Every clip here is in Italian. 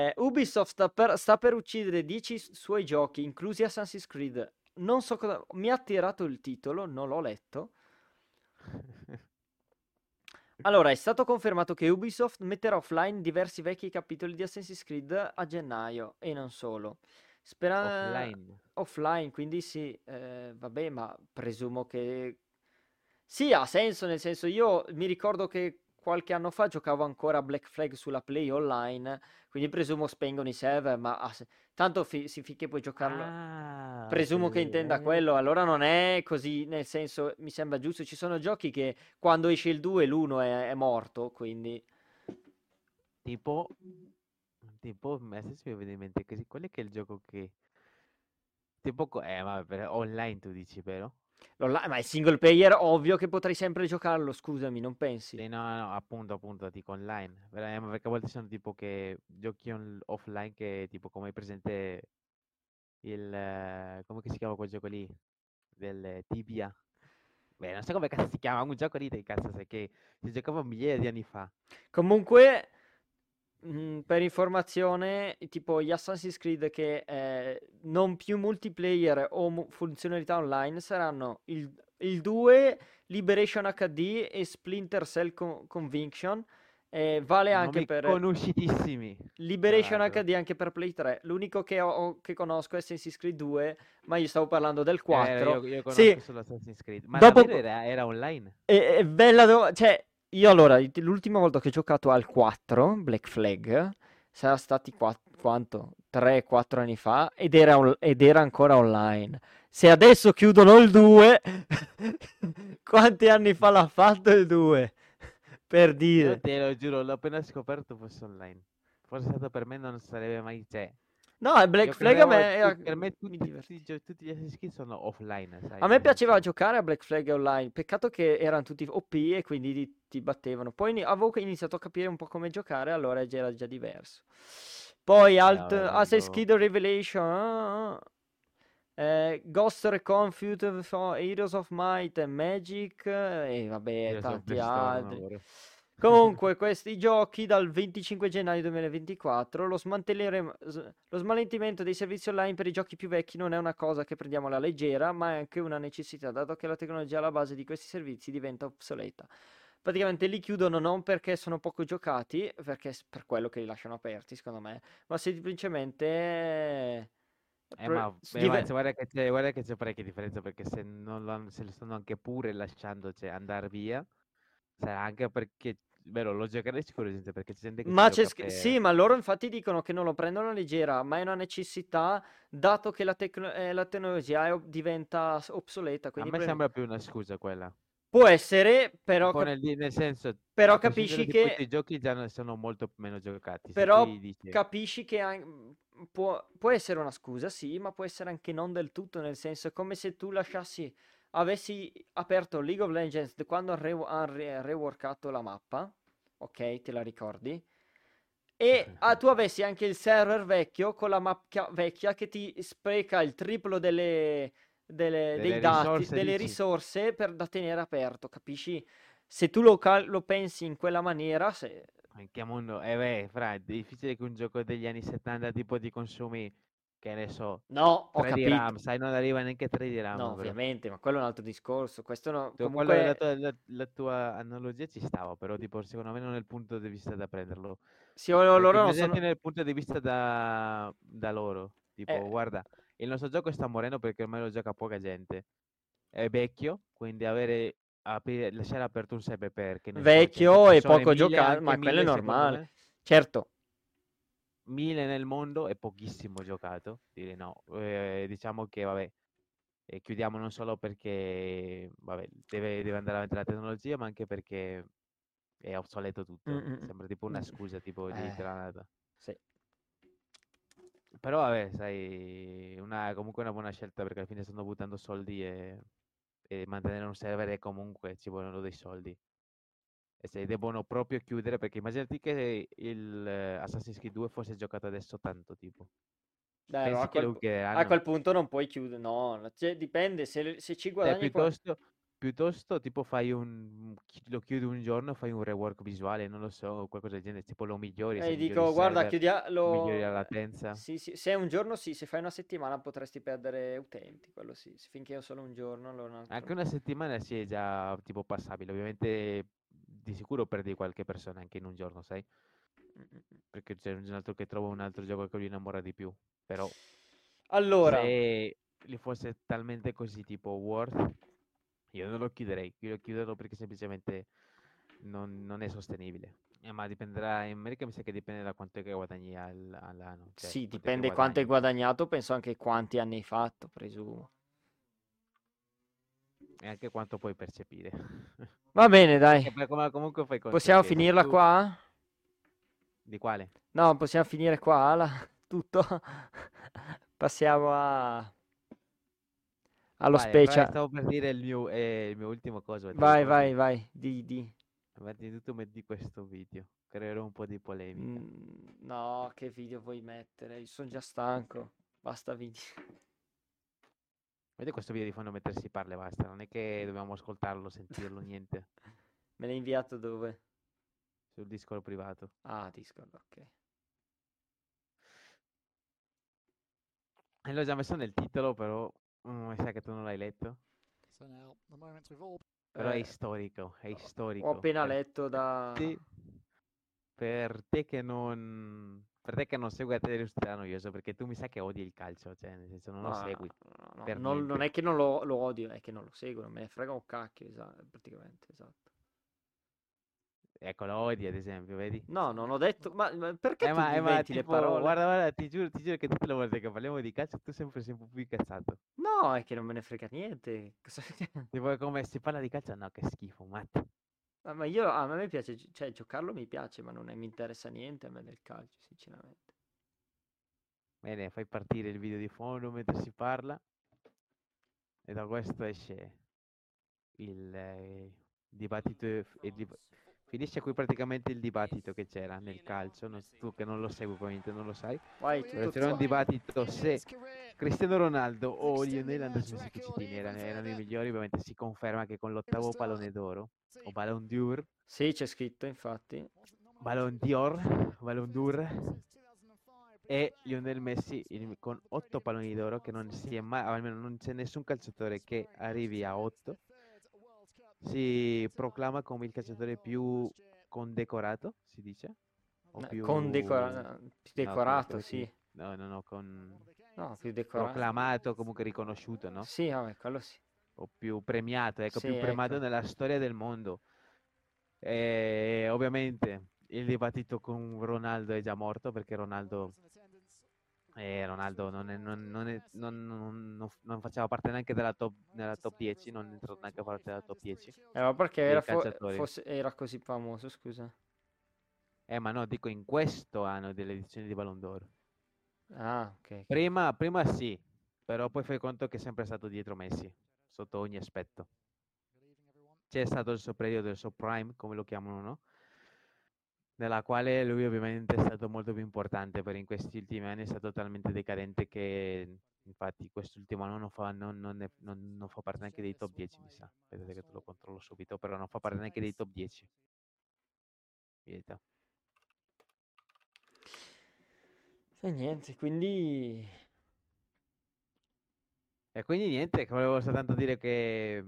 Eh, Ubisoft sta per, sta per uccidere 10 suoi giochi, inclusi Assassin's Creed. Non so cosa... Mi ha attirato il titolo, non l'ho letto. Allora, è stato confermato che Ubisoft metterà offline diversi vecchi capitoli di Assassin's Creed a gennaio e non solo. Spera... Offline. Offline, quindi sì, eh, vabbè, ma presumo che... Sì, ha senso, nel senso io mi ricordo che qualche anno fa giocavo ancora a Black Flag sulla Play Online, quindi presumo spengono i server, ma ah, se- tanto fi- si finché puoi giocarlo... Ah, Presumo che sì, intenda eh. quello, allora non è così, nel senso, mi sembra giusto, ci sono giochi che quando esce il 2 l'1 è, è morto, quindi... Tipo, tipo, adesso mi viene in mente così, qual è che è il gioco che... Tipo, eh, vabbè, online tu dici, vero? L'online- ma è single player, ovvio che potrai sempre giocarlo, scusami, non pensi? Sì, no, no, appunto, appunto, dico online. Per- eh, Perché a volte sono tipo che giochi on- offline che tipo come hai presente il... eh, come che si chiama quel gioco lì? Del eh, Tibia. Beh, non so come cazzo si chiama, un gioco lì del cazzo, sai che si giocava migliaia di anni fa. Comunque, mh, per informazione, tipo gli Assassin's Creed che eh, non più multiplayer o mu- funzionalità online saranno il, il 2, Liberation HD e Splinter Cell Con- Conviction. eh, vale anche per conosciutissimi. Liberation l'altro. HD anche per Play 3. L'unico che, ho, che conosco è Assassin's Creed 2, ma io stavo parlando del Eh, 4. io, io conosco Sì, solo Assassin's Creed. Ma dopo... era, era online? È, è bella, do- cioè, io allora, l'ultima volta che ho giocato al 4, Black Flag, sarà stati qua- quanto? 3-4 anni fa, ed era, on- ed era ancora online. Se adesso chiudono il 2, quanti anni fa l'ha fatto il 2? Per Io dire. te lo giuro, l'ho appena scoperto fosse online. Fosse stato per me non sarebbe mai... Cioè, No, il Black io Flag a me, era- per me tutti, tutti, gli Assassin's Creed sono offline, sai? A me nel piaceva giocare a Black Flag online, peccato che erano tutti OP e quindi ti, ti battevano. Poi avevo iniziato a capire un po' come giocare, allora era già diverso. Poi alt, vabbè, Assassin's Creed Revelation, ah, ah. Eh, Ghost Recon Future Heroes of Might Magic e vabbè, of tanti altri. Comunque, questi giochi dal 25 gennaio 2024, lo, lo smaltimento dei servizi online per i giochi più vecchi non è una cosa che prendiamo alla leggera, ma è anche una necessità, dato che la tecnologia alla base di questi servizi diventa obsoleta. Praticamente li chiudono non perché sono poco giocati, perché per quello che li lasciano aperti, secondo me, ma semplicemente... Eh, ma, s- eh, dive- ma se guarda che c'è, guarda che c'è parecchia differenza perché se, non lo, se lo stanno anche pure lasciando cioè, andare via, sarà anche perché, vero, lo giocherei sicuramente perché c'è gente che ci Ma c'è sc- per... sì, ma loro infatti dicono che non lo prendono leggera, ma è una necessità, dato che la, tecno- eh, la tecnologia è diventa obsoleta. A me pre- sembra più una scusa quella. può essere, però, cap- nel, nel senso, però capisci che poi che, i giochi già sono molto meno giocati. Però dici, capisci che an- può, può essere una scusa, sì, ma può essere anche non del tutto, nel senso è come se tu lasciassi, avessi aperto League of Legends quando hanno re- han re- reworkato la mappa, ok, te la ricordi? E ah, tu avessi anche il server vecchio con la mappa vecchia che ti spreca il triplo delle, delle- dei Delle dati, risorse, delle dici? risorse per, da tenere aperto, capisci? Se tu lo, cal- lo pensi in quella maniera, se... in che mondo... Eh beh, fra, è difficile che un gioco degli anni 70 tipo di consumi, che ne so, No, ho 3 di capito. RAM, sai, non arriva neanche 3 di RAM, No, ovviamente, ma quello è un altro discorso. Questo no, Tu- la, comunque... tua, la- la tua analogia ci stava, però tipo, secondo me non è il punto di vista da prenderlo. Sì, o- Perché loro non sono... il punto di vista da, da loro. Tipo, Eh. guarda, il nostro gioco sta morendo perché ormai lo gioca poca gente. È vecchio, quindi avere, aprire, lasciare aperto un server per che ne so, Vecchio 100 e poco 1000, giocato, ma quello è 1000 secondo normale. Certo, 1000 nel mondo è pochissimo giocato. Dire no, eh, diciamo che vabbè, eh, chiudiamo non solo perché vabbè, deve, deve andare avanti la tecnologia, ma anche perché è obsoleto tutto. Mm, mm, mm. Sembra tipo una Mm. scusa, tipo di Eh. granata. sì. Però vabbè, sai, una, comunque una buona scelta perché alla fine stanno buttando soldi e, e mantenere un server e comunque ci vogliono dei soldi. E se devono proprio chiudere, perché immaginati che il eh, Assassin's Creed 2 fosse giocato adesso tanto, tipo. Dai, no, a quel, a quel punto non puoi chiudere, no, cioè, dipende, se, se ci Cioè, guadagni qua- piuttosto, piuttosto tipo fai un lo chiudi un giorno, fai un rework visuale, non lo so, qualcosa del genere, tipo lo migliori, E migliori dico, il guarda, server, chiudia, migliori la latenza. Sì, sì, se è un giorno sì, se fai una settimana potresti perdere utenti, quello sì. Finché è solo un giorno, allora un Anche una settimana sì è già tipo passabile, ovviamente di sicuro perdi qualche persona anche in un giorno, sai? Mm, mm, mm. Perché c'è un altro che trova un altro gioco che lo innamora di più, però Allora, se li fosse talmente così tipo worth, io non lo chiuderei, io lo chiuderò perché semplicemente non, non è sostenibile. Eh, ma dipenderà, in America mi sa che dipende da quanto è che guadagni al- all'anno. Cioè, sì, dipende quanto hai guadagnato, penso anche quanti anni hai fatto, presumo. E anche quanto puoi percepire. Va bene, dai. Perché poi com- comunque fai conto Possiamo finirla tu- qua? Di quale? No, possiamo finire qua, la- tutto. Passiamo a... allo Vai, vai, special. stavo per dire il mio, eh, il mio ultimo coso. ti Vai, vai, vai, di, di. Metti tutto metti questo video. Creerò un po' di polemica. Mm, no, che video vuoi mettere? Io sono già stanco. Basta video. Vedi questo video di fondo mentre si parla e basta. Non è che dobbiamo ascoltarlo, sentirlo, niente. Me l'hai inviato dove? Sul Discord privato. Ah, Discord, ok. E l'ho già messo nel titolo, però mm, mi sa che tu non l'hai letto. So now, Però è Eh, storico, è storico. ho appena per letto da... te, per te che non... Per te che non segui la tele sarà noioso, perché tu mi sa che odi il calcio, cioè nel senso non lo No, segui. no, no, non, non è che non lo, lo odio, è che non lo seguo, non me ne frega un cacchio, esa- praticamente, esatto. Ecco, lo odi ad esempio, vedi? No, non ho detto... Ma, ma perché Eh ma, eh, ma inventi le tipo, parole? guarda, guarda, ti giuro, ti giuro che tutte le volte che parliamo di calcio tu sempre sei un po' più incazzato. No, è che non me ne frega niente. Cosa- Tipo come si parla di calcio, no, che schifo, Matt. Ma ma io, a me piace, gi- cioè giocarlo mi piace, ma non è- mi interessa niente a me del calcio, sinceramente. Bene, fai partire il video di fondo mentre si parla. E da questo esce il eh, dibattito. e dib- finisce qui praticamente il dibattito che c'era nel calcio. non- tu che non lo segui, probabilmente non lo sai. Vai, Però tutto c'era un dibattito se Cristiano Ronaldo o Lionel Anderson Ciccitini erano, erano i migliori. Ovviamente si conferma che con l'ottavo pallone d'oro o Ballon d'Or, Sì, c'è scritto, infatti. Ballon d'Or, Ballon d'Or e Lionel Messi con 8 palloni d'oro che non si è mai, almeno non c'è nessun calciatore che arrivi a 8 si proclama come il calciatore più condecorato si dice o No, più condecora- più no, decorato, con- sì. no no no con No, più decorato. proclamato comunque riconosciuto no Sì, vabbè, quello sì. O più premiato ecco Sì, più premiato ecco. nella storia del mondo e ovviamente il dibattito con Ronaldo è già morto perché Ronaldo Eh, Ronaldo non, è- non- non è- non- non- non f- non faceva parte neanche della top, top 10, non è entrato neanche a parte della top 10. Eh, ma perché era, fo- fosse- era così famoso, scusa. Eh, ma no, dico in questo anno delle edizioni di Ballon d'Or. Ah, ok. Prima, prima sì, però poi fai conto che è sempre stato dietro Messi, sotto ogni aspetto. C'è stato il suo periodo, il suo prime, come lo chiamano, no? Nella quale lui ovviamente è stato molto più importante, però in questi ultimi anni è stato talmente decadente che infatti quest'ultimo anno non fa, non, non è- non- non fa parte neanche dei top 10, mi sa. Aspettate che te lo controllo subito, però non fa parte neanche dei top 10. Vedete? E niente, quindi... E quindi niente, volevo soltanto dire che...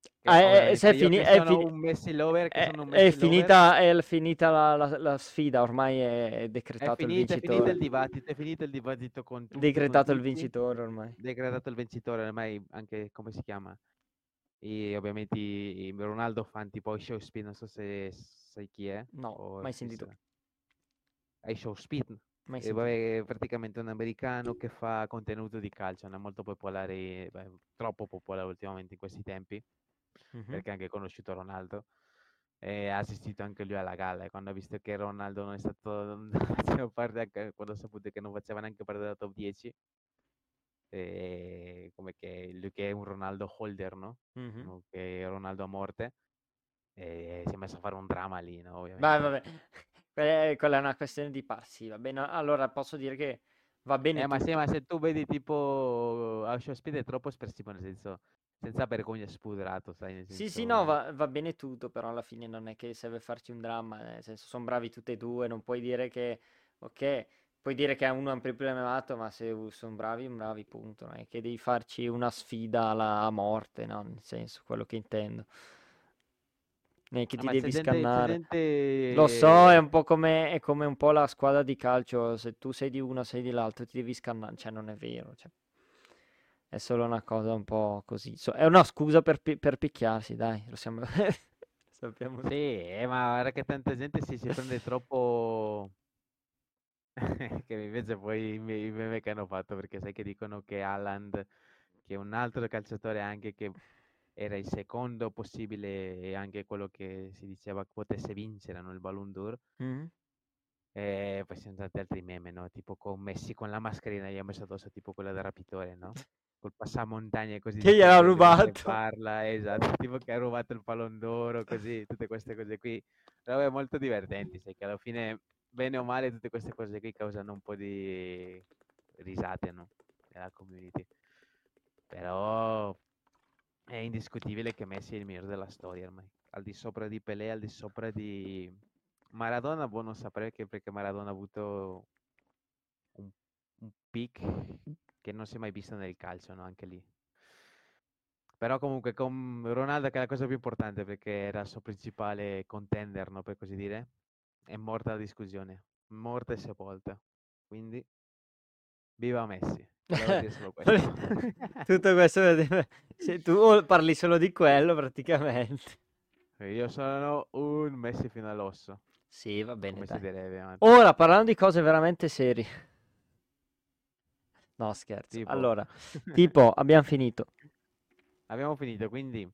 che Ah, eh, ovviamente se è io fini- che è un Messi lover, che È, è finita, è finita la, la- la sfida, ormai è decretato il finita, è finito vincitore. il dibattito, è finito il dibattito con tutti, con Decretato il tutti. vincitore ormai. Decretato il vincitore, ormai anche come si chiama? E ovviamente i, i Ronaldo fan tipo Show Speed, non so se sai chi è. No, mai se sentito. sa- È Show Speed, Mai e vabbè, è praticamente un americano che fa contenuto di calcio, non è molto popolare, beh, troppo popolare ultimamente in questi tempi, Mhm. perché ha anche conosciuto Ronaldo. E ha assistito anche lui alla gala e quando ha visto che Ronaldo non è stato faceva parte anche quando ha saputo che non faceva neanche parte della top 10 e come che lui che è un Ronaldo holder no? Mhm. Uno che è Ronaldo a morte e si è messo a fare un dramma lì no? Vai, ovviamente vabbè, quella è, quella è una questione di passi, va bene? Allora posso dire che Va bene Eh, ma sì, ma se tu vedi tipo Speed è troppo espressivo, nel senso, senza vergogna spuderato, sai, nel Sì, sì, no, senso... va, va bene tutto, però alla fine non è che serve farci un dramma, nel senso sono bravi tutti e due, non puoi dire che, ok, puoi dire che uno è un problemato, ma se sono bravi, bravi, punto, non è che devi farci una sfida alla a morte, no, nel senso, quello che intendo. È che Ah, ti c'è devi c'è scannare. Lo so, è un po' come, è come un po' la squadra di calcio, se tu sei di uno, sei di l'altro, ti devi scannare, cioè non è vero, cioè, è solo una cosa un po' così. So- è una scusa per, pi- per picchiarsi, dai, lo siamo- sappiamo. Sì, eh, ma guarda che tanta gente si, si prende troppo... che invece poi i me- i meme che hanno fatto, perché sai che dicono che Haaland, che è un altro calciatore anche che era il secondo possibile e anche quello che si diceva che potesse vincere, no, il Ballon d'Or, Mhm. e poi sono stati altri meme, no? Tipo con Messi con la mascherina gli ha messo addosso tipo quella del rapitore, no? Col passamontagne così Che gliel'ha Portogallo che rubato. parla, esatto, tipo che ha rubato il Ballon d'Oro, così, tutte queste cose qui. Robe molto divertenti, sai che alla fine, bene o male, tutte queste cose qui causano un po' di risate, no? Nella community. Però è indiscutibile che Messi è il migliore della storia ormai. Al di sopra di Pelé, al di sopra di Maradona, boh, non saprei che perché Maradona ha avuto un, un peak che non si è mai visto nel calcio, no? Anche lì. Però comunque con Ronaldo che è la cosa più importante perché era il suo principale contender, no? Per così dire, è morta la discussione, morta e sepolta. Quindi, viva Messi. Volevo dire solo questo. Tutto questo, se tu parli solo di quello praticamente. Io sono un Messi fino all'osso, Sì, va bene, come si dai. direbbe. Ora, parlando di cose veramente serie. No, scherzo. Tipo. Allora, tipo, abbiamo finito. Abbiamo finito, quindi